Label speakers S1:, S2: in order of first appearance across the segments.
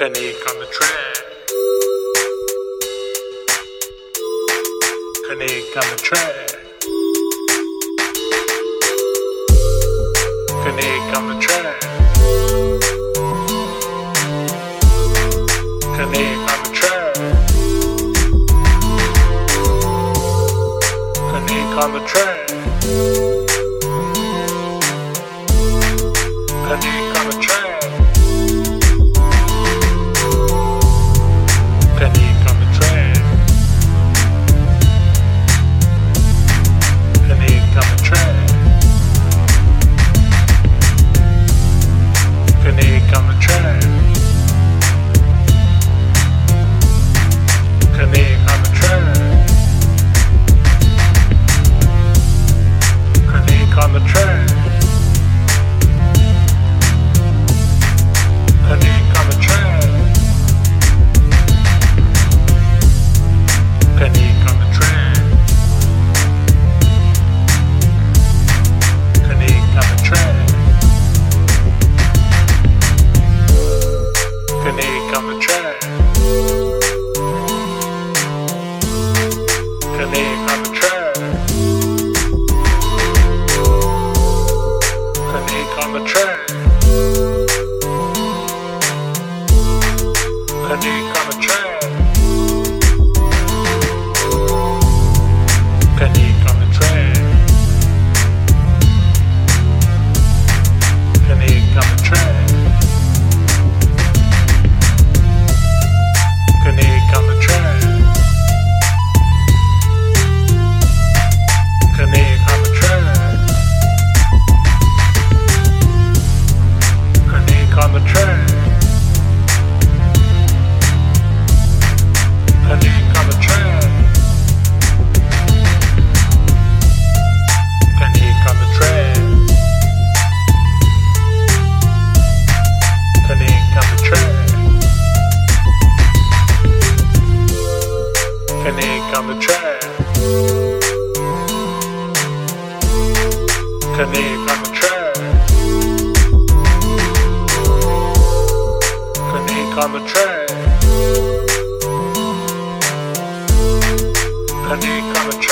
S1: Kenick on the track. Kenick on the track. Kenick on the track. Kenick on the track. Kenick on the track. Kenick. name. Kenick on the track. Kenick on the track. Kenick on the track. Kenick on the track.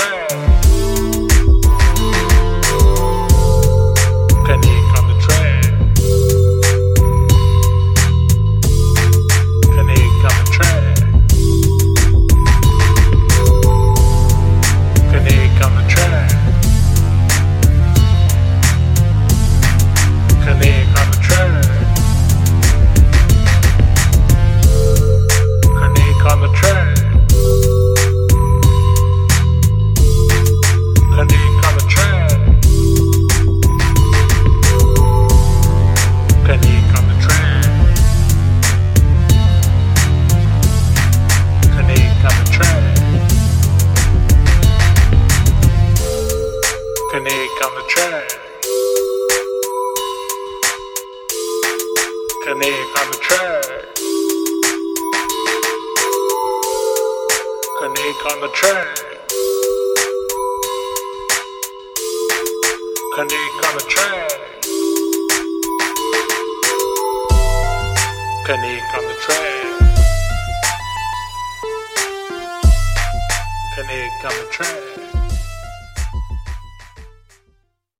S1: Kenick on the track. Kenick on the track. Kenick on the track. Kenick on the track. Kenick on the track.